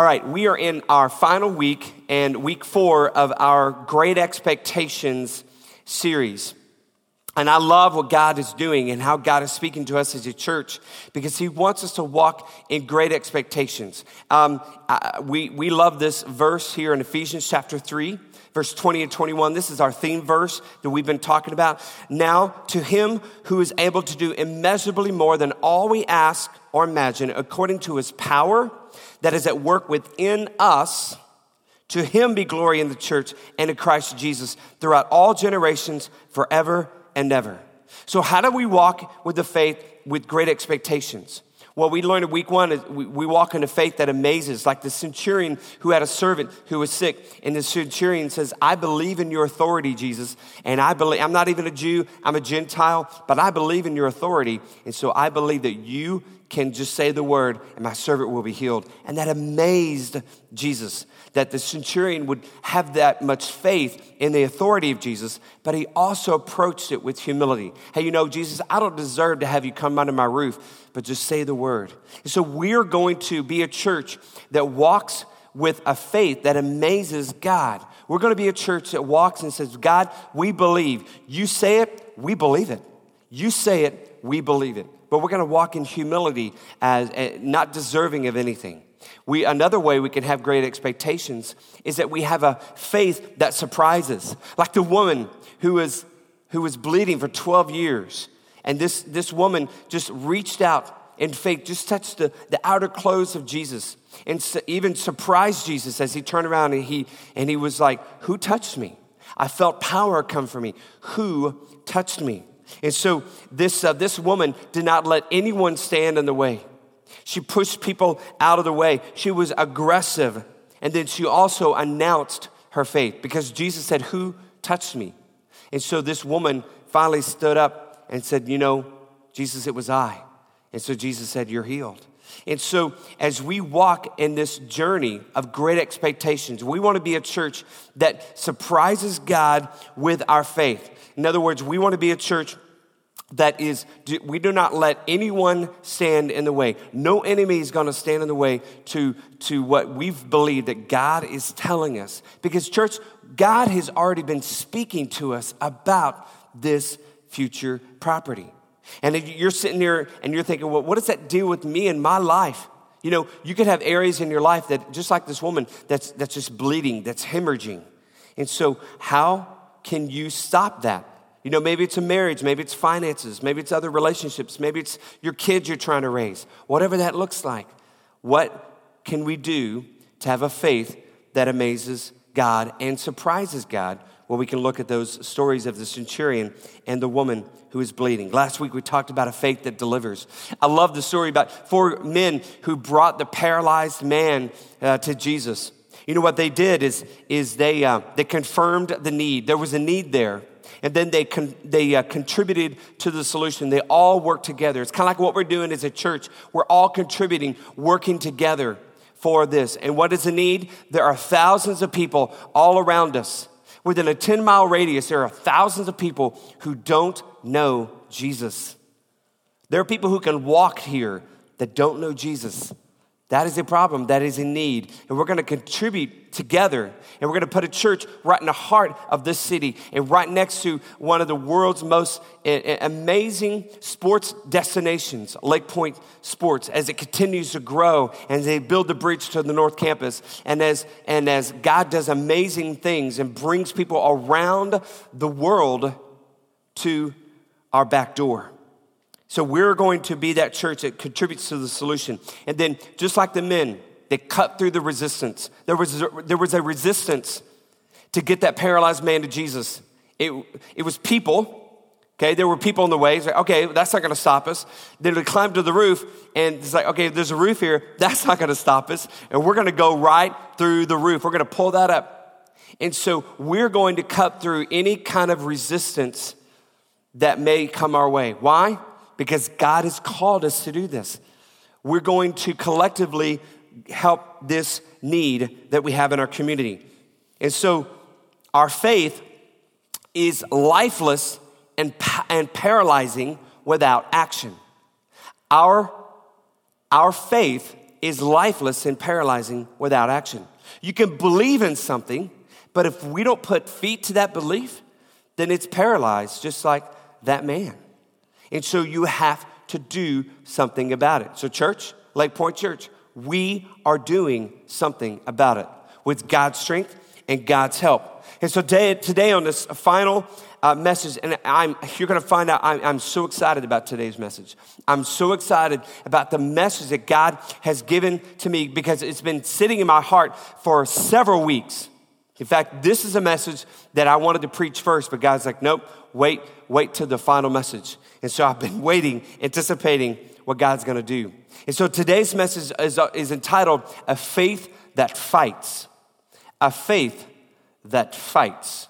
All right, we are in our final week and week four of our Great Expectations series. And I love what God is doing and how God is speaking to us as a church because He wants us to walk in great expectations. Um, I, we, we love this verse here in Ephesians chapter 3 verse 20 and 21. This is our theme verse that we've been talking about. Now, to him who is able to do immeasurably more than all we ask or imagine, according to his power that is at work within us, to him be glory in the church and in Christ Jesus throughout all generations, forever and ever. So, how do we walk with the faith with great expectations? Well, we learned in week one, we, we walk in a faith that amazes, like the centurion who had a servant who was sick. And the centurion says, I believe in your authority, Jesus. And I believe, I'm not even a Jew, I'm a Gentile, but I believe in your authority. And so I believe that you can just say the word and my servant will be healed. And that amazed Jesus that the centurion would have that much faith in the authority of Jesus, but he also approached it with humility. Hey, you know, Jesus, I don't deserve to have you come under my roof, but just say the word. And so we're going to be a church that walks with a faith that amazes God. We're going to be a church that walks and says, God, we believe. You say it, we believe it. You say it, we believe it. But we're going to walk in humility as, as not deserving of anything. We, another way we can have great expectations is that we have a faith that surprises. Like the woman who was, who was bleeding for 12 years. And this, this woman just reached out in faith, just touched the, the outer clothes of Jesus and even surprised Jesus as he turned around and he, and he was like, Who touched me? I felt power come from me. Who touched me? And so this, uh, this woman did not let anyone stand in the way. She pushed people out of the way. She was aggressive. And then she also announced her faith because Jesus said, Who touched me? And so this woman finally stood up and said, You know, Jesus, it was I. And so Jesus said, You're healed. And so, as we walk in this journey of great expectations, we want to be a church that surprises God with our faith. In other words, we want to be a church that is, we do not let anyone stand in the way. No enemy is going to stand in the way to, to what we've believed that God is telling us. Because, church, God has already been speaking to us about this future property. And if you're sitting there and you're thinking, well, what does that do with me and my life? You know, you could have areas in your life that, just like this woman, that's, that's just bleeding, that's hemorrhaging. And so, how can you stop that? You know, maybe it's a marriage, maybe it's finances, maybe it's other relationships, maybe it's your kids you're trying to raise. Whatever that looks like, what can we do to have a faith that amazes God and surprises God? Well, we can look at those stories of the centurion and the woman who is bleeding. Last week we talked about a faith that delivers. I love the story about four men who brought the paralyzed man uh, to Jesus. You know what they did is, is they, uh, they confirmed the need. There was a need there and then they, con- they uh, contributed to the solution. They all worked together. It's kind of like what we're doing as a church. We're all contributing, working together for this. And what is the need? There are thousands of people all around us. Within a 10 mile radius, there are thousands of people who don't know Jesus. There are people who can walk here that don't know Jesus. That is a problem. That is a need. And we're going to contribute together. And we're going to put a church right in the heart of this city and right next to one of the world's most eh, eh, amazing sports destinations, Lake Point Sports, as it continues to grow and they build the bridge to the North Campus. And as, and as God does amazing things and brings people around the world to our back door. So we're going to be that church that contributes to the solution. And then, just like the men, they cut through the resistance. There was, there was a resistance to get that paralyzed man to Jesus. It, it was people, okay? There were people in the way. Like, okay, that's not gonna stop us. Then they climbed to the roof, and it's like, okay, there's a roof here. That's not gonna stop us. And we're gonna go right through the roof. We're gonna pull that up. And so we're going to cut through any kind of resistance that may come our way. Why? Because God has called us to do this. We're going to collectively help this need that we have in our community. And so our faith is lifeless and, and paralyzing without action. Our, our faith is lifeless and paralyzing without action. You can believe in something, but if we don't put feet to that belief, then it's paralyzed, just like that man. And so you have to do something about it. So, church, Lake Point Church, we are doing something about it with God's strength and God's help. And so today, today on this final uh, message, and I'm, you're going to find out I'm, I'm so excited about today's message. I'm so excited about the message that God has given to me because it's been sitting in my heart for several weeks. In fact, this is a message that I wanted to preach first, but God's like, nope, wait, wait till the final message. And so I've been waiting, anticipating what God's gonna do. And so today's message is, is entitled A Faith That Fights. A Faith That Fights.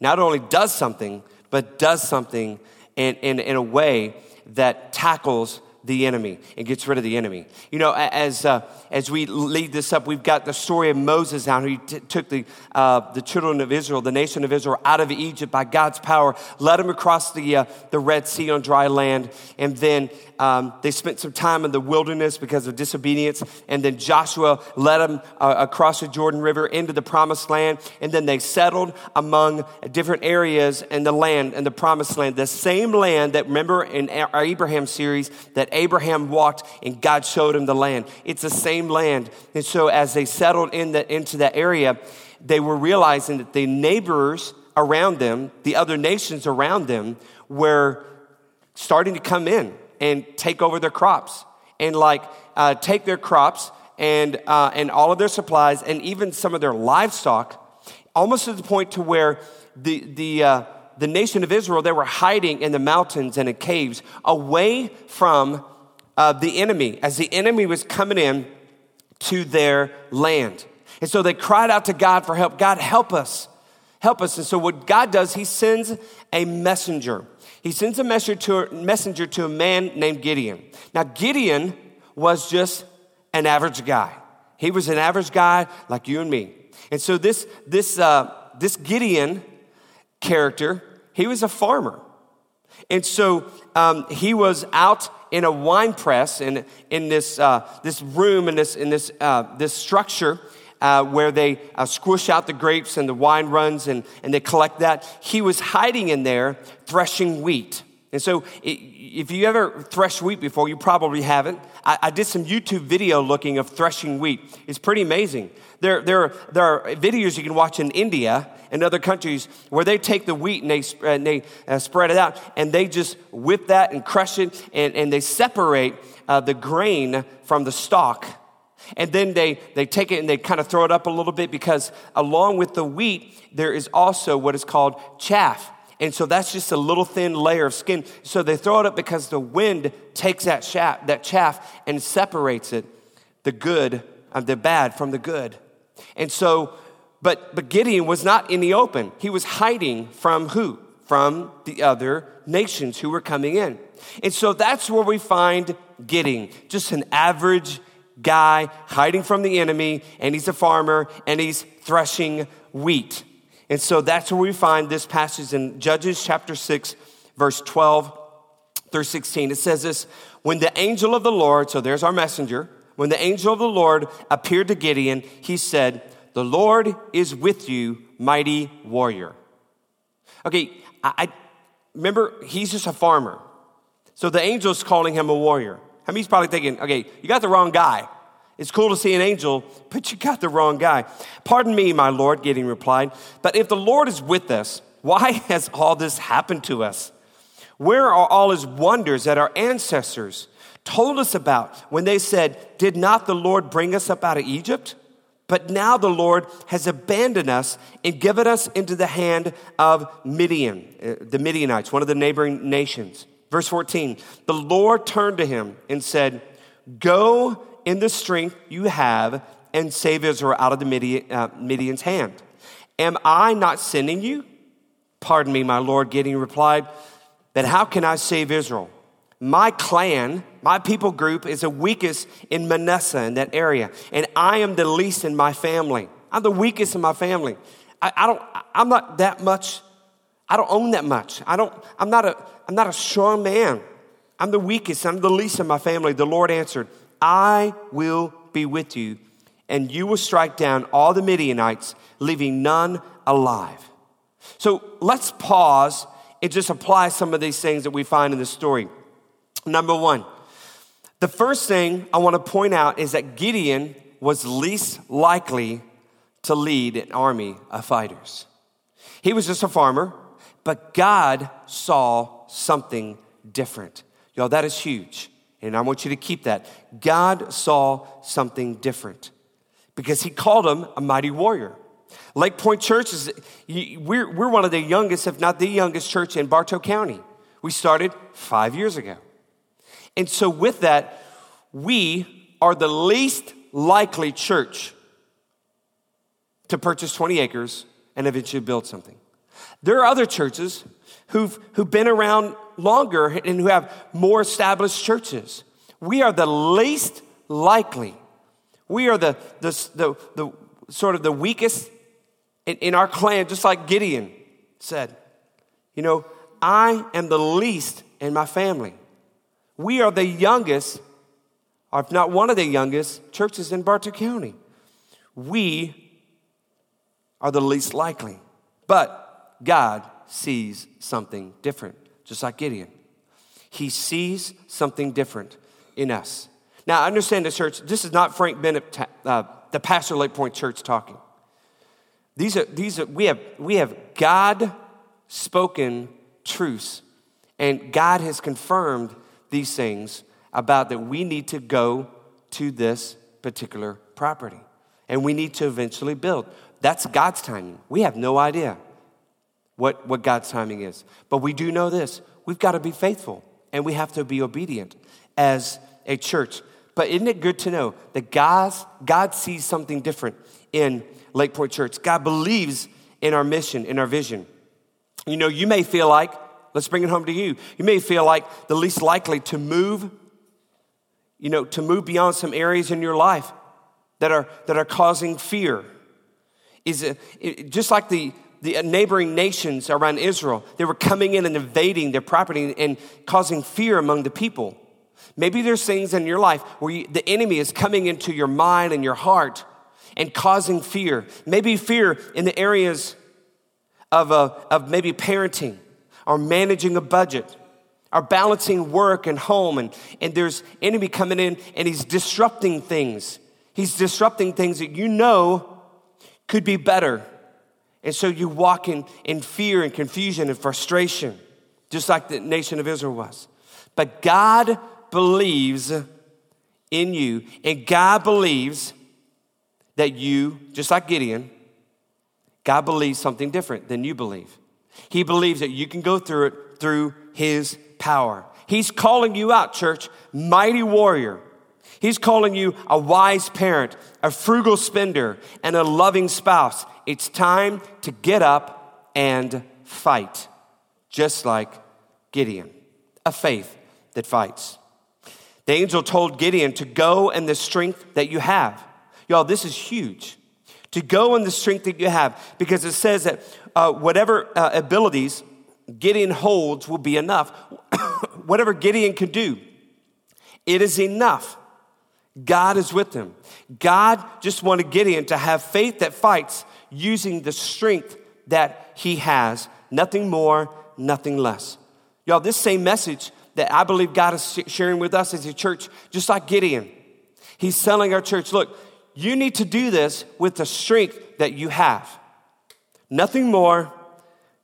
Not only does something, but does something in, in, in a way that tackles the enemy and gets rid of the enemy. You know, as, uh, as we lead this up, we've got the story of Moses now, who t- took the, uh, the children of Israel, the nation of Israel, out of Egypt by God's power, led them across the, uh, the Red Sea on dry land, and then um, they spent some time in the wilderness because of disobedience, and then Joshua led them uh, across the Jordan River into the promised land, and then they settled among different areas in the land, in the promised land, the same land that, remember in our Abraham series, that Abraham walked and God showed him the land. It's the same land. And so as they settled in the, into that area, they were realizing that the neighbors around them, the other nations around them, were starting to come in and take over their crops and like uh, take their crops and, uh, and all of their supplies and even some of their livestock, almost to the point to where the, the, uh, the nation of Israel, they were hiding in the mountains and in caves away from uh, the enemy as the enemy was coming in to their land. And so they cried out to God for help. God, help us. Help us. And so what God does, he sends a messenger. He sends a messenger to a, man named Gideon. Now, Gideon was just an average guy. He was an average guy like you and me. And so this, this, uh, this Gideon character, he was a farmer. And so um, he was out in a wine press in, in this, uh, this room, in this, in this, uh, this structure. Uh, where they uh, squish out the grapes and the wine runs and, and they collect that. He was hiding in there threshing wheat. And so, if you ever threshed wheat before, you probably haven't. I, I, did some YouTube video looking of threshing wheat. It's pretty amazing. There, there, there are videos you can watch in India and other countries where they take the wheat and they, and they uh, spread it out and they just whip that and crush it and, and they separate uh, the grain from the stalk. And then they, they take it and they kind of throw it up a little bit because along with the wheat, there is also what is called chaff. And so that's just a little thin layer of skin. So they throw it up because the wind takes that chaff, that chaff and separates it, the good, uh, the bad from the good. And so, but, but Gideon was not in the open. He was hiding from who? From the other nations who were coming in. And so that's where we find Gideon, just an average guy hiding from the enemy, and he's a farmer and he's threshing wheat. And so that's where we find this passage in Judges chapter 6, verse 12 through 16. It says this When the angel of the Lord, so there's our messenger, when the angel of the Lord appeared to Gideon, he said, The Lord is with you, mighty warrior. Okay, I, I remember he's just a farmer. So the angel's calling him a warrior. I mean, he's probably thinking, okay, you got the wrong guy. It's cool to see an angel, but you got the wrong guy. Pardon me, my Lord, Gideon replied, but if the Lord is with us, why has all this happened to us? Where are all his wonders that our ancestors told us about when they said, Did not the Lord bring us up out of Egypt? But now the Lord has abandoned us and given us into the hand of Midian, uh, the Midianites, one of the neighboring nations. Verse 14 The Lord turned to him and said, Go in the strength you have and save Israel out of the Midian, uh, Midian's hand. Am I not sending you? Pardon me, my Lord, Gideon replied, But how can I save Israel? My clan, my people group is the weakest in Manasseh, in that area, and I am the least in my family. I'm the weakest in my family. I, I don't, I'm not that much, I don't own that much. I don't, I'm not a, I'm not a strong man. I'm the weakest, I'm the least in my family. The Lord answered, I will be with you, and you will strike down all the Midianites, leaving none alive. So let's pause and just apply some of these things that we find in the story. Number one, the first thing I want to point out is that Gideon was least likely to lead an army of fighters. He was just a farmer, but God saw something different. Y'all, that is huge. And I want you to keep that. God saw something different because he called him a mighty warrior. Lake Point Church is, we're, we're one of the youngest, if not the youngest church in Bartow County. We started five years ago. And so, with that, we are the least likely church to purchase 20 acres and eventually build something. There are other churches who've, who've been around longer and who have more established churches. We are the least likely. We are the, the, the, the sort of the weakest in, in our clan, just like Gideon said. You know, I am the least in my family. We are the youngest, or if not one of the youngest, churches in Bartow County. We are the least likely. But God sees something different, just like Gideon. He sees something different in us. Now, understand the church, this is not Frank Bennett, uh, the pastor Lake Point Church talking. These are, these are, we have, we have God spoken truths, and God has confirmed these things about that we need to go to this particular property and we need to eventually build. That's God's timing. We have no idea what, what God's timing is. But we do know this we've got to be faithful and we have to be obedient as a church. But isn't it good to know that God's, God sees something different in Lake Point Church? God believes in our mission, in our vision. You know, you may feel like, let's bring it home to you, you may feel like the least likely to move, you know, to move beyond some areas in your life that are, that are causing fear. Is it, it, just like the, the neighboring nations around Israel, they were coming in and invading their property and causing fear among the people. Maybe there's things in your life where you, the enemy is coming into your mind and your heart and causing fear. Maybe fear in the areas of, uh, of maybe parenting or managing a budget or balancing work and home. And, and there's enemy coming in and he's disrupting things. He's disrupting things that you know could be better. And so you walk in, in fear and confusion and frustration, just like the nation of Israel was. But God believes in you, and God believes that you, just like Gideon, God believes something different than you believe. He believes that you can go through it through His power. He's calling you out, church, mighty warrior. He's calling you a wise parent, a frugal spender, and a loving spouse. It's time to get up and fight, just like Gideon, a faith that fights. The angel told Gideon to go in the strength that you have. Y'all, this is huge. To go in the strength that you have, because it says that uh, whatever uh, abilities Gideon holds will be enough. whatever Gideon can do, it is enough. God is with him. God just wanted Gideon to have faith that fights using the strength that he has. Nothing more, nothing less. Y'all, this same message that I believe God is sharing with us as a church, just like Gideon. He's telling our church, look, you need to do this with the strength that you have. Nothing more,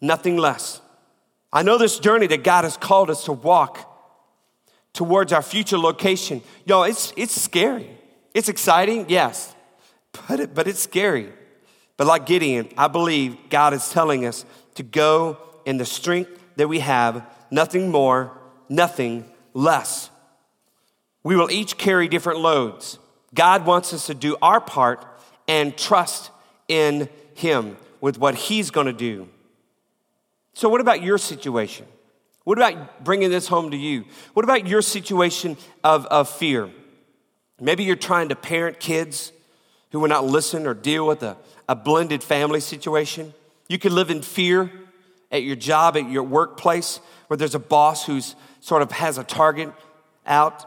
nothing less. I know this journey that God has called us to walk towards our future location. Yo, it's, it's scary. It's exciting, yes, but, it, but it's scary. But like Gideon, I believe God is telling us to go in the strength that we have, nothing more, nothing less. We will each carry different loads. God wants us to do our part and trust in Him with what He's going to do. So, what about your situation? What about bringing this home to you? What about your situation of, of fear? Maybe you're trying to parent kids who will not listen or deal with a, a blended family situation. You could live in fear at your job, at your workplace, where there's a boss who's sort of has a target out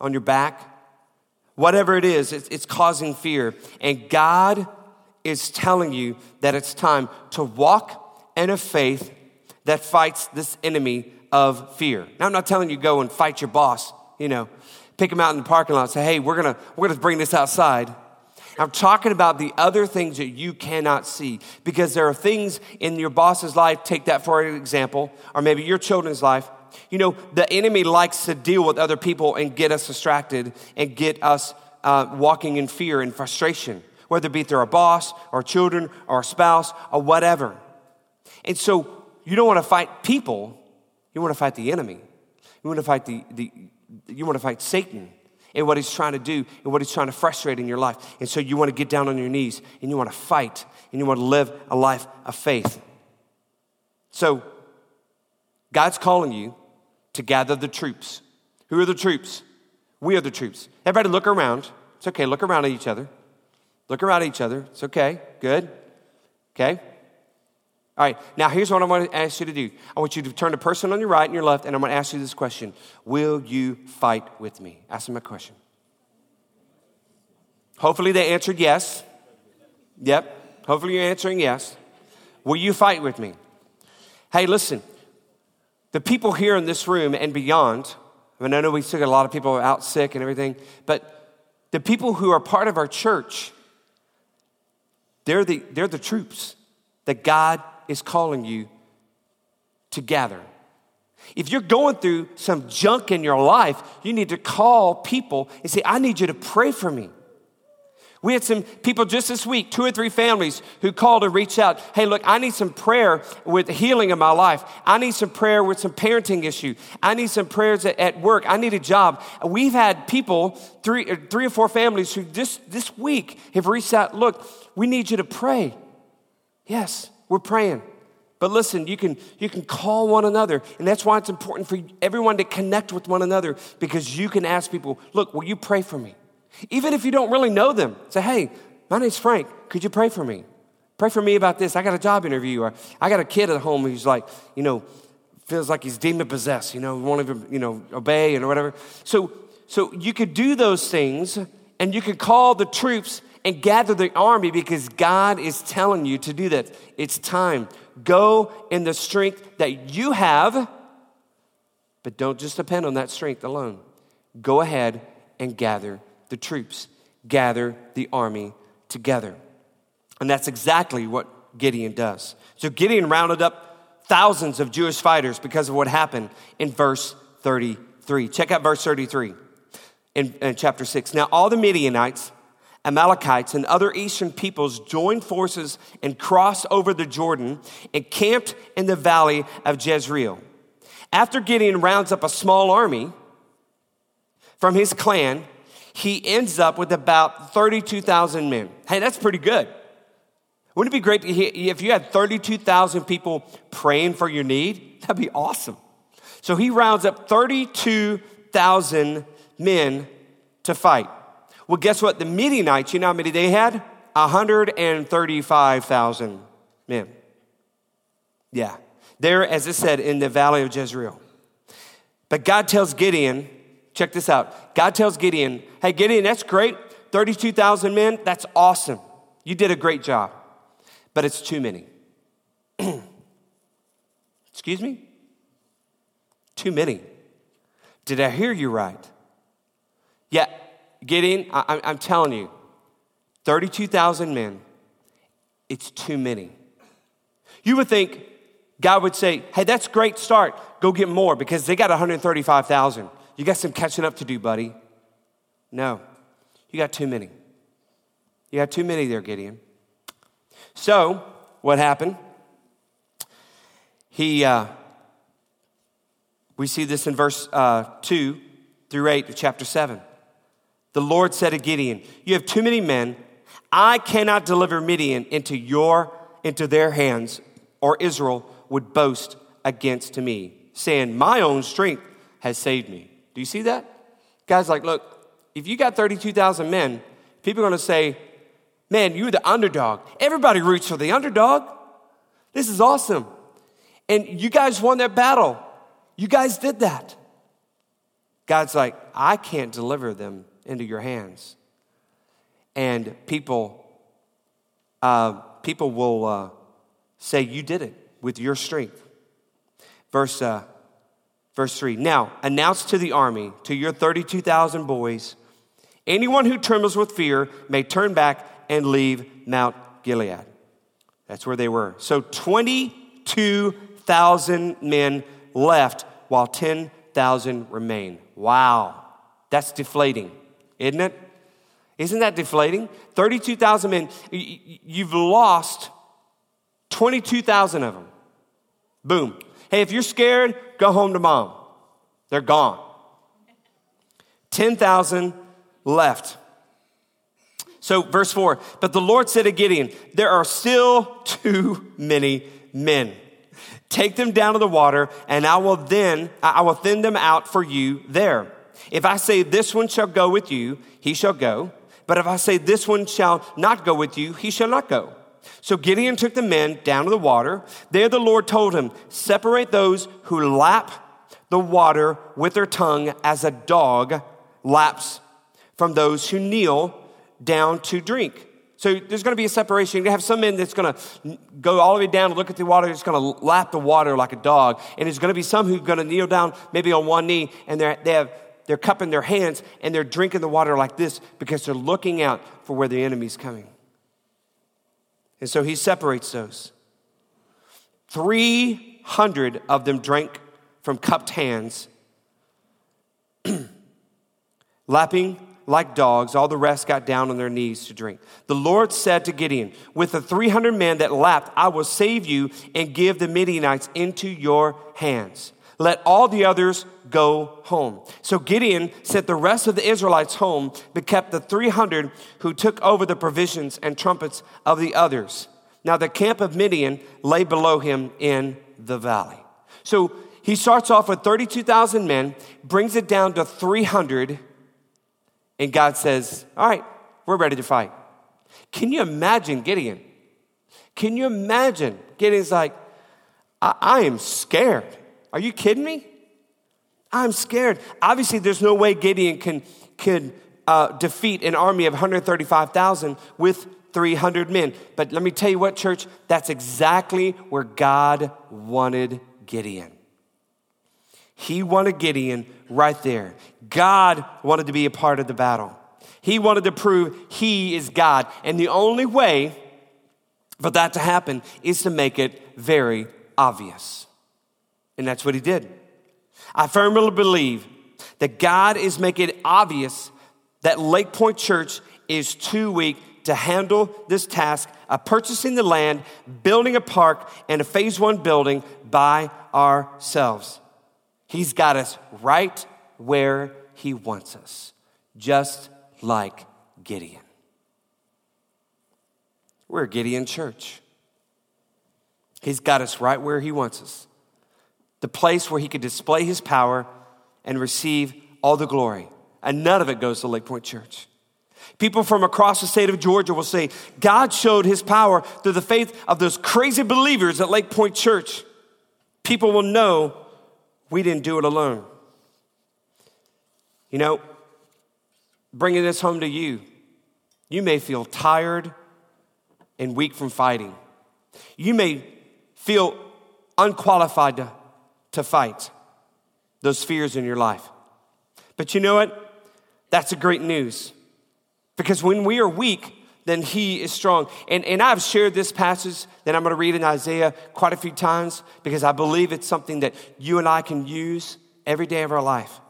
on your back. Whatever it is, it's, it's causing fear. And God is telling you that it's time to walk in a faith that fights this enemy of fear. Now, I'm not telling you go and fight your boss, you know, pick him out in the parking lot and say, hey, we're gonna, we're gonna bring this outside. I'm talking about the other things that you cannot see because there are things in your boss's life, take that for an example, or maybe your children's life. You know, the enemy likes to deal with other people and get us distracted and get us uh, walking in fear and frustration, whether it be through our boss or children or a spouse or whatever. And so you don't want to fight people, you want to fight the enemy. You want to fight the, the you want to fight Satan and what he's trying to do and what he's trying to frustrate in your life. And so you want to get down on your knees and you want to fight and you want to live a life of faith. So God's calling you to gather the troops. Who are the troops? We are the troops. Everybody look around. It's okay. Look around at each other. Look around at each other. It's okay. Good. Okay. All right, now here's what I want to ask you to do. I want you to turn to person on your right and your left, and I'm going to ask you this question Will you fight with me? Ask them a question. Hopefully they answered yes. Yep, hopefully you're answering yes. Will you fight with me? Hey, listen, the people here in this room and beyond, I mean, I know we got a lot of people out sick and everything, but the people who are part of our church, they're the, they're the troops that God is calling you to gather. If you're going through some junk in your life, you need to call people and say, I need you to pray for me. We had some people just this week, two or three families, who called and reached out. Hey, look, I need some prayer with healing in my life. I need some prayer with some parenting issue. I need some prayers at, work. I need a job. We've had people, three, uh, three or four families, who just this week have reached out. Look, we need you to pray. Yes. We're praying. But listen, you can, you can call one another. And that's why it's important for everyone to connect with one another because you can ask people, look, will you pray for me? Even if you don't really know them, say, hey, my name's Frank. Could you pray for me? Pray for me about this. I got a job interview, or I got a kid at home who's like, you know, feels like he's demon possessed, you know, won't even, you know, obey and or whatever. So, so you could do those things and you could call the troops and gather the army because God is telling you to do that. It's time. Go in the strength that you have, but don't just depend on that strength alone. Go ahead and gather the troops, gather the army together. And that's exactly what Gideon does. So Gideon rounded up thousands of Jewish fighters because of what happened in verse 33. Check out verse 33 in, in chapter 6. Now, all the Midianites Amalekites, and other eastern peoples joined forces and crossed over the Jordan and camped in the valley of Jezreel. After Gideon rounds up a small army from his clan, he ends up with about 32,000 men. Hey, that's pretty good. Wouldn't it be great if you had 32,000 people praying for your need? That'd be awesome. So he rounds up 32,000 men to fight. Well, guess what? The Midianites, you know how many they had? 135,000 men. Yeah. There, as it said, in the valley of Jezreel. But God tells Gideon, check this out. God tells Gideon, hey, Gideon, that's great. 32,000 men, that's awesome. You did a great job. But it's too many. Excuse me? Too many. Did I hear you right? Yeah, Gideon, I, I'm telling you, 32,000 men, it's too many. You would think God would say, hey, that's great start. Go get more because they got 135,000. You got some catching up to do, buddy. No, you got too many. You got too many there, Gideon. So, what happened? He, uh, we see this in verse uh, 2 through 8 of chapter 7. The Lord said to Gideon, You have too many men. I cannot deliver Midian into your into their hands, or Israel would boast against me, saying, My own strength has saved me. Do you see that? Guys, like, look, if you got 32,000 men, people are gonna say, Man, you're the underdog. Everybody roots for the underdog. This is awesome. And you guys won that battle. You guys did that. God's like, I can't deliver them into your hands. And people, uh, people will uh, say, You did it with your strength. Verse, uh, verse 3 Now, announce to the army, to your 32,000 boys, anyone who trembles with fear may turn back and leave Mount Gilead. That's where they were. So 22,000 men left while 10,000 remain. Wow. That's deflating, isn't it? Isn't that deflating? 32,000 men. You've lost 22,000 of them. Boom. Hey, if you're scared, go home to mom. They're gone. 10,000 left. So, verse 4 But the Lord said to Gideon, There are still too many men. Take them down to the water, and I will then, I will thin them out for you there. If I say, This one shall go with you, he shall go. But if I say, This one shall not go with you, he shall not go. So Gideon took the men down to the water. There the Lord told him, Separate those who lap the water with their tongue as a dog laps from those who kneel down to drink. So there's going to be a separation. You're going to have some men that's going to go all the way down and look at the water. It's going to lap the water like a dog. And there's going to be some who are going to kneel down maybe on one knee and they have, they're cupping their hands and they're drinking the water like this because they're looking out for where the enemy's coming. And so he separates those. 300 of them drank from cupped hands, lapping like dogs. All the rest got down on their knees to drink. The Lord said to Gideon, With the 300 men that lapped, I will save you and give the Midianites into your hands. Let all the others go home. So Gideon sent the rest of the Israelites home, but kept the 300 who took over the provisions and trumpets of the others. Now the camp of Midian lay below him in the valley. So he starts off with 32,000 men, brings it down to 300 and God says, All right, we're ready to fight. Can you imagine Gideon? Can you imagine? Gideon's like, I, I am scared. Are you kidding me? I'm scared. Obviously, there's no way Gideon can, can uh, defeat an army of 135,000 with 300 men. But let me tell you what, church, that's exactly where God wanted Gideon. He wanted Gideon right there. God wanted to be a part of the battle. He wanted to prove he is God. And the only way for that to happen is to make it very obvious. And that's what he did. I firmly believe that God is making it obvious that Lake Point Church is too weak to handle this task of purchasing the land, building a park, and a phase one building by ourselves. He's got us right where He wants us, just like Gideon. We're Gideon Church. He's got us right where He wants us, the place where He could display His power and receive all the glory. And none of it goes to Lake Point Church. People from across the state of Georgia will say, God showed his power through the faith of those crazy believers at Lake Point Church. People will know we didn't do it alone. You know, bringing this home to you, you may feel tired and weak from fighting. You may feel unqualified to, to fight those fears in your life. But you know what? That's a great news. Because when we are weak, then he is strong. And, and I've shared this passage that I'm going to read in Isaiah quite a few times because I believe it's something that you and I can use every day of our life.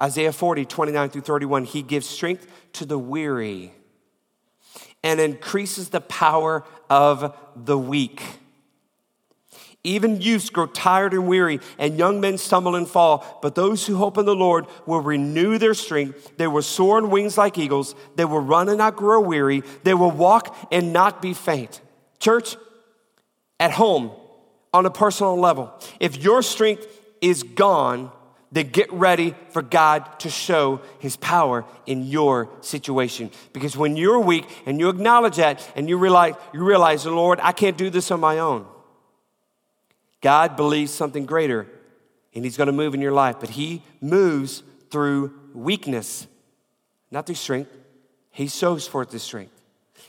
Isaiah 40, 29 through 31, he gives strength to the weary and increases the power of the weak. Even youths grow tired and weary, and young men stumble and fall. But those who hope in the Lord will renew their strength. They will soar on wings like eagles. They will run and not grow weary. They will walk and not be faint. Church, at home, on a personal level, if your strength is gone, then get ready for God to show his power in your situation. Because when you're weak and you acknowledge that and you realize, you realize, Lord, I can't do this on my own. God believes something greater and He's going to move in your life, but He moves through weakness, not through strength. He shows forth the strength.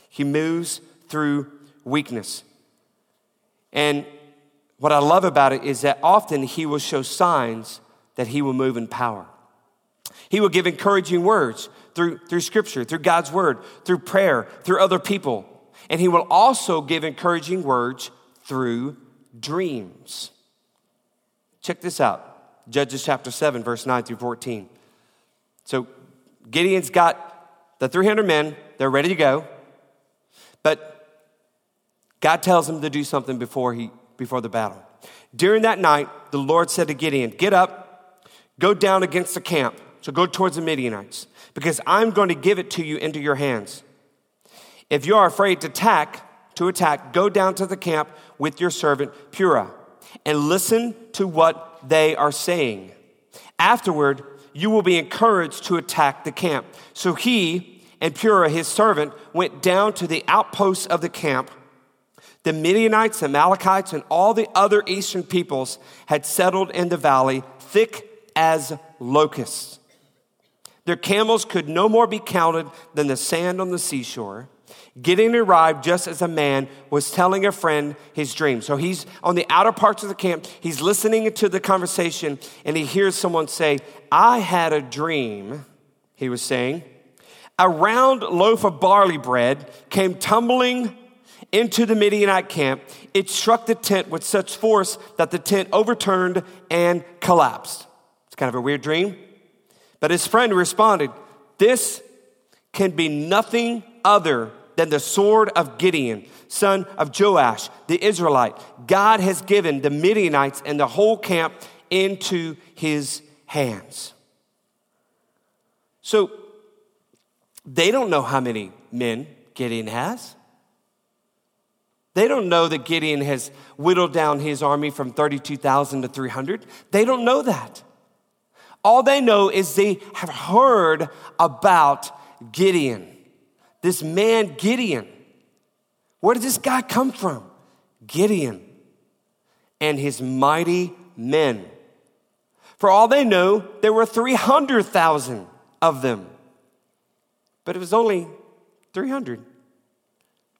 He moves through weakness. And what I love about it is that often he will show signs that he will move in power. He will give encouraging words through, through scripture, through God's word, through prayer, through other people. And he will also give encouraging words through dreams. Check this out Judges chapter 7, verse 9 through 14. So Gideon's got the 300 men, they're ready to go. But God tells him to do something before, he, before the battle. During that night, the Lord said to Gideon, Get up, go down against the camp. So go towards the Midianites, because I'm going to give it to you into your hands. If you are afraid to attack, to attack, go down to the camp with your servant Purah and listen to what they are saying. Afterward, you will be encouraged to attack the camp. So he and Purah, his servant, went down to the outposts of the camp. The Midianites, the Amalekites, and all the other eastern peoples had settled in the valley, thick as locusts. Their camels could no more be counted than the sand on the seashore. Gideon arrived just as a man was telling a friend his dream. So he's on the outer parts of the camp. He's listening to the conversation and he hears someone say, I had a dream, he was saying. A round loaf of barley bread came tumbling into the Midianite camp. It struck the tent with such force that the tent overturned and collapsed. It's kind of a weird dream. But his friend responded, This can be nothing other than the sword of Gideon, son of Joash, the Israelite. God has given the Midianites and the whole camp into his hands. So they don't know how many men Gideon has. They don't know that Gideon has whittled down his army from 32,000 to 300. They don't know that. All they know is they have heard about Gideon. This man, Gideon. Where did this guy come from? Gideon and his mighty men. For all they know, there were 300,000 of them. But it was only 300.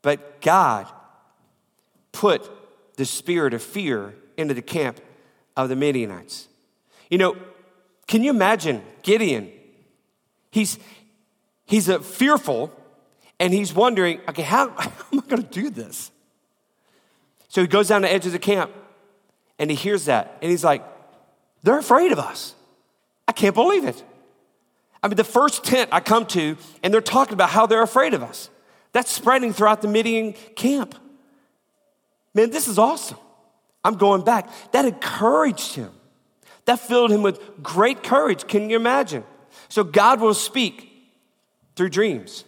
But God put the spirit of fear into the camp of the Midianites. You know, can you imagine Gideon? He's, he's a fearful and he's wondering, okay, how, how am I going to do this? So he goes down the edge of the camp and he hears that and he's like, they're afraid of us. I can't believe it. I mean, the first tent I come to and they're talking about how they're afraid of us. That's spreading throughout the Midian camp. Man, this is awesome. I'm going back. That encouraged him. That filled him with great courage. Can you imagine? So God will speak through dreams.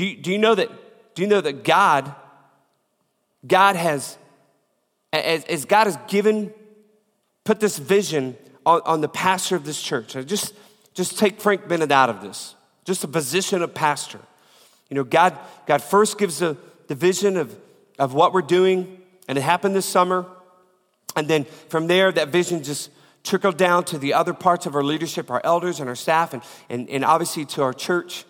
Do you, do you know that? Do you know that God, God has, as, as God has given, put this vision on, on the pastor of this church. just, just take Frank Bennett out of this. Just a position of pastor. You know, God, God first gives the, the vision of, of what we're doing, and it happened this summer. And then from there, that vision just trickled down to the other parts of our leadership, our elders and our staff, and, and, and obviously to our church.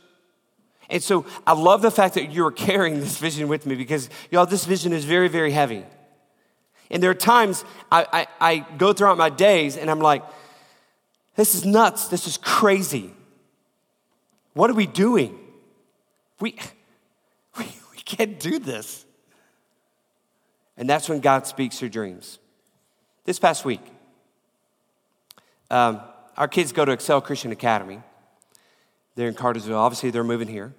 And so I love the fact that you're carrying this vision with me because, y'all, this vision is very, very heavy. And there are times I, I, I go throughout my days and I'm like, this is nuts. This is crazy. What are we doing? We, we, we can't do this. And that's when God speaks through dreams. This past week, um, our kids go to Excel Christian Academy. They're in Cartersville. Obviously, they're moving here.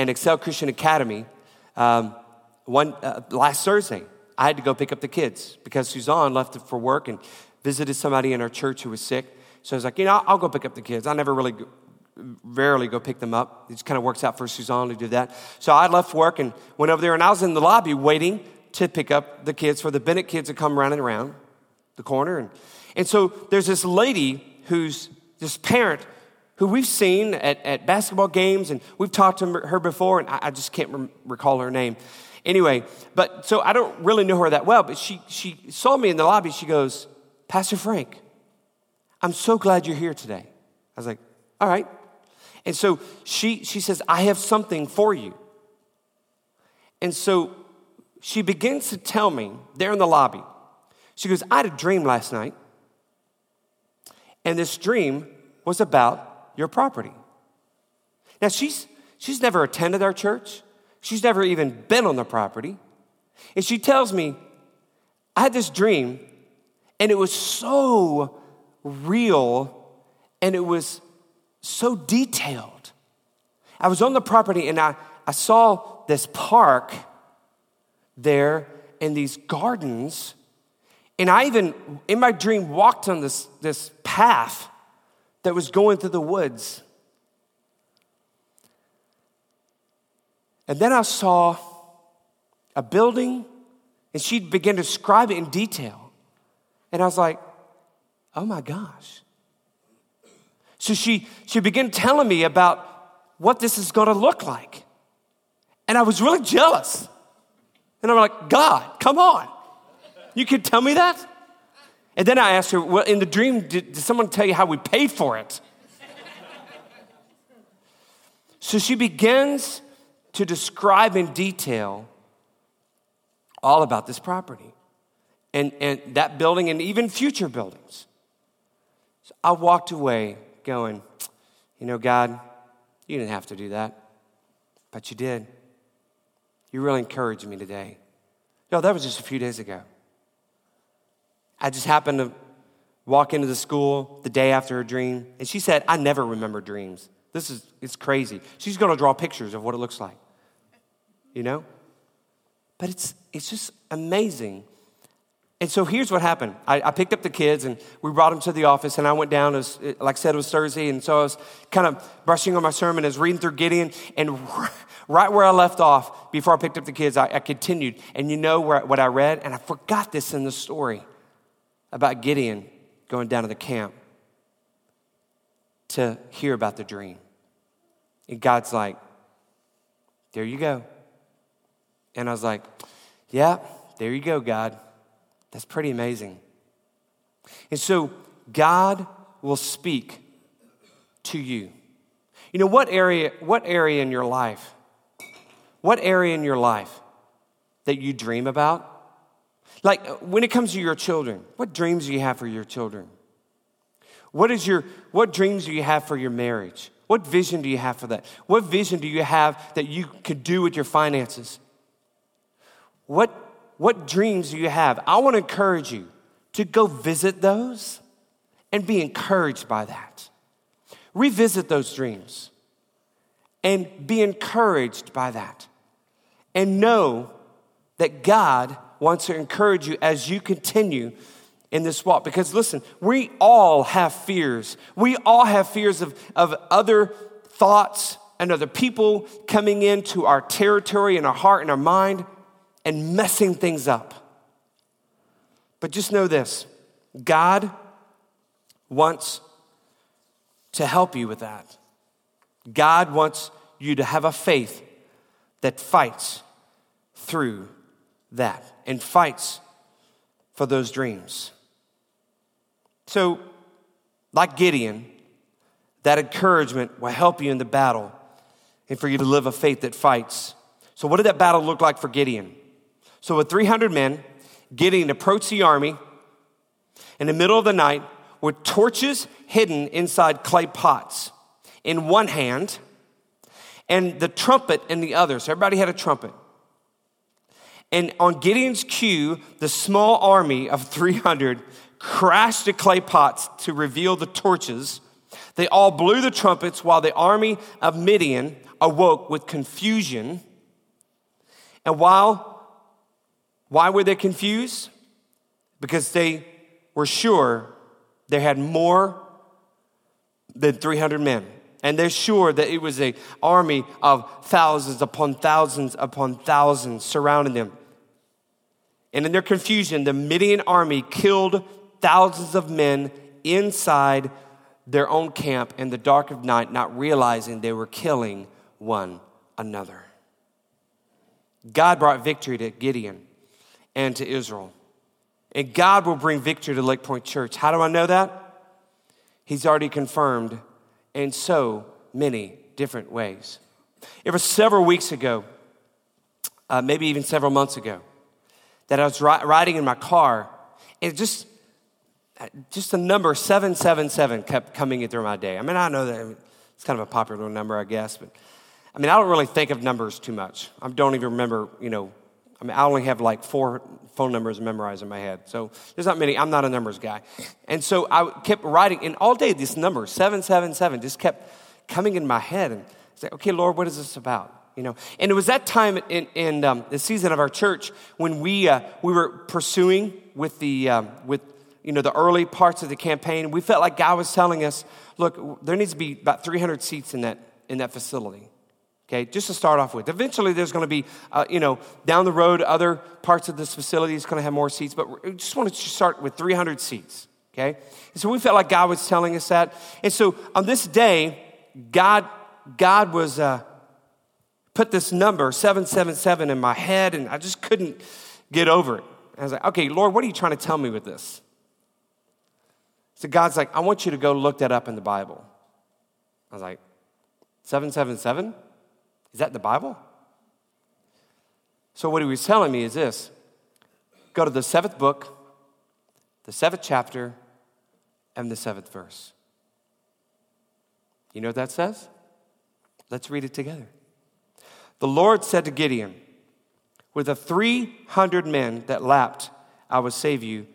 And Excel Christian Academy, um, one, uh, last Thursday, I had to go pick up the kids because Suzanne left for work and visited somebody in our church who was sick. So I was like, you know, I'll, go pick up the kids. I never really, go, rarely go pick them up. It just kind of works out for Suzanne to do that. So I left work and went over there, and I was in the lobby waiting to pick up the kids for the Bennett kids to come running around the corner. And and so there's this lady who's this parent who we've seen at, at basketball games, and we've talked to her before, and I, I just can't re- recall her name. Anyway, but so I don't really know her that well, but she, she saw me in the lobby. She goes, Pastor Frank, I'm so glad you're here today. I was like, all right. And so she, she says, I have something for you. And so she begins to tell me there in the lobby. She goes, I had a dream last night. And this dream was about your property. Now, she's, she's never attended our church, she's never even been on the property. And she tells me, I had this dream, and it was so real and it was so detailed. I was on the property and I, I saw this park there and these gardens. And I even, in my dream, walked on this, this path that was going through the woods. And then I saw a building, and she began to describe it in detail. And I was like, oh my gosh. So she, she began telling me about what this is gonna look like. And I was really jealous. And I'm like, God, come on. You could tell me that? And then I asked her, well, in the dream, did, did someone tell you how we paid for it? so she begins to describe in detail all about this property and, and that building and even future buildings. So I walked away going, you know, God, you didn't have to do that, but you did. You really encouraged me today. No, that was just a few days ago. I just happened to walk into the school the day after her dream, and she said, I never remember dreams. This is, it's crazy. She's gonna draw pictures of what it looks like, you know? But it's, it's just amazing and so here's what happened. I, I, picked up the kids and we brought them to the office, and I went down, as, like I said, it was Thursday, and so I was kind of brushing on my sermon, I was reading through Gideon, and right where I left off, before I picked up the kids, I, I continued. And you know where, what I read? And I forgot this in the story about Gideon going down to the camp to hear about the dream. And God's like, there you go. And I was like, yeah, there you go, God. That's pretty amazing. And so God will speak to you. You know what area what area in your life? What area in your life that you dream about? Like when it comes to your children, what dreams do you have for your children? What is your what dreams do you have for your marriage? What vision do you have for that? What vision do you have that you could do with your finances? What what dreams do you have? I want to encourage you to go visit those and be encouraged by that. Revisit those dreams and be encouraged by that. And know that God wants to encourage you as you continue in this walk. Because listen, we all have fears. We all have fears of, of other thoughts and other people coming into our territory and our heart and our mind and messing things up. But just know this God wants to help you with that. God wants you to have a faith that fights through that and fights for those dreams. So, like Gideon, that encouragement will help you in the battle and for you to live a faith that fights. So, what did that battle look like for Gideon? So, with 300 men, Gideon approached the army in the middle of the night with torches hidden inside clay pots in one hand and the trumpet in the other. So, everybody had a trumpet. And on Gideon's cue, the small army of 300 crashed the clay pots to reveal the torches. They all blew the trumpets while the army of Midian awoke with confusion. And while why were they confused? Because they were sure they had more than 300 men. And they're sure that it was an army of thousands upon thousands upon thousands surrounding them. And in their confusion, the Midian army killed thousands of men inside their own camp in the dark of night, not realizing they were killing one another. God brought victory to Gideon and to Israel. And God will bring victory to Lake Point Church. How do I know that? He's already confirmed, in so many different ways. It was several weeks ago, uh, maybe even several months ago, that I was ri- riding in my car, and just just the number 777 kept coming in through my day. I mean, I know that it's kind of a popular number, I guess, but I mean, I don't really think of numbers too much. I don't even remember, you know, I mean, I only have like four phone numbers memorized in my head. So there's not many, I'm not a numbers guy. And so I kept writing, and all day this number, 777, just kept coming in my head. And I said, okay, Lord, what is this about? You know, and it was that time in, in um, the season of our church when we, uh, we were pursuing with the, um, with, you know, the early parts of the campaign. We felt like God was telling us, look, there needs to be about 300 seats in that, in that facility. Okay, just to start off with. Eventually, there's going to be, uh, you know, down the road, other parts of this facility is going to have more seats, but we just wanted to start with 300 seats. Okay, and so we felt like God was telling us that. And so on this day, God, God was uh, put this number 777 in my head, and I just couldn't get over it. I was like, okay, Lord, what are you trying to tell me with this? So God's like, I want you to go look that up in the Bible. I was like, 777? Is that the Bible? So, what he was telling me is this go to the seventh book, the seventh chapter, and the seventh verse. You know what that says? Let's read it together. The Lord said to Gideon, With the 300 men that lapped, I will save you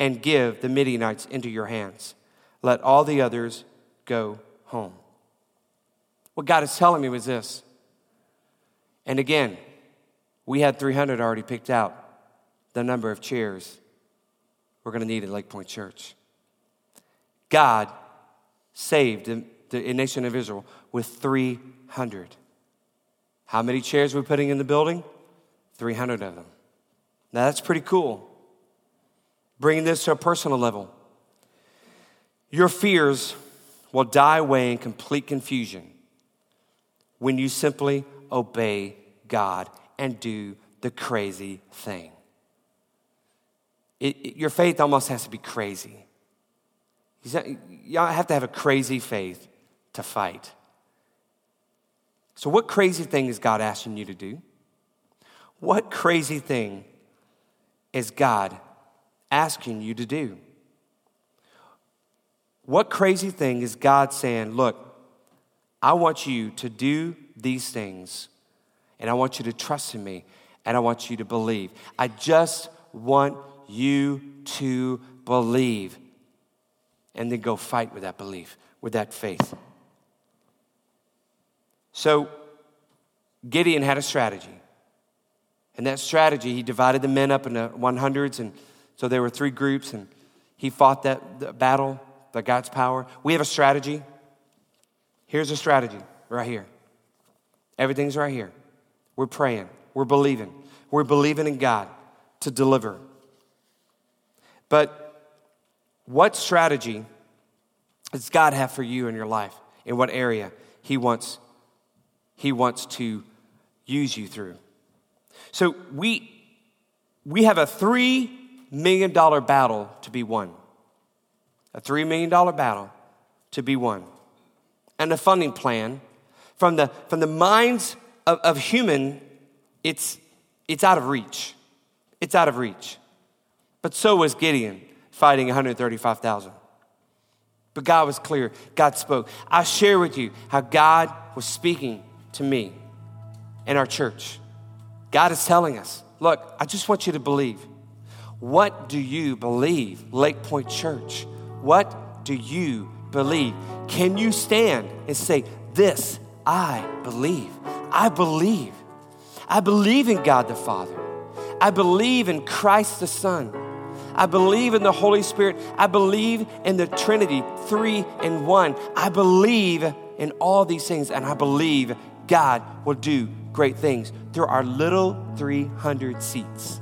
and give the Midianites into your hands. Let all the others go home. What God is telling me was this and again, we had 300 already picked out, the number of chairs we're going to need at Lake Point Church. God saved the, nation of Israel with 300. How many chairs are we putting in the building? 300 of them. Now that's pretty cool. Bringing this to a personal level. Your fears will die away in complete confusion when you simply obey God and do the crazy thing. It, it, your faith almost has to be crazy. You have to have a crazy faith to fight. So, what crazy thing is God asking you to do? What crazy thing is God asking you to do? What crazy thing is God saying, look, I want you to do these things, and I want you to trust in me, and I want you to believe. I just want you to believe, and then go fight with that belief, with that faith. So, Gideon had a strategy. And that strategy, he divided the men up into 100s, and so there were three groups, and he fought that battle by God's power. We have a strategy. Here's a strategy right here. Everything's right here. We're praying, we're believing, we're believing in God to deliver. But what strategy does God have for you in your life? In what area He wants, He wants to use you through? So we we have a three million dollar battle to be won. A three million dollar battle to be won. And a funding plan from the, from the minds of, of human, it's, it's out of reach. It's out of reach. But so was Gideon fighting 135,000. But God was clear. God spoke. I share with you how God was speaking to me in our church. God is telling us, look, I just want you to believe. What do you believe, Lake Point Church? What do you believe? Can you stand and say, This I believe. I believe. I believe in God the Father. I believe in Christ the Son. I believe in the Holy Spirit. I believe in the Trinity, three in one. I believe in all these things, and I believe God will do great things through our little 300 seats.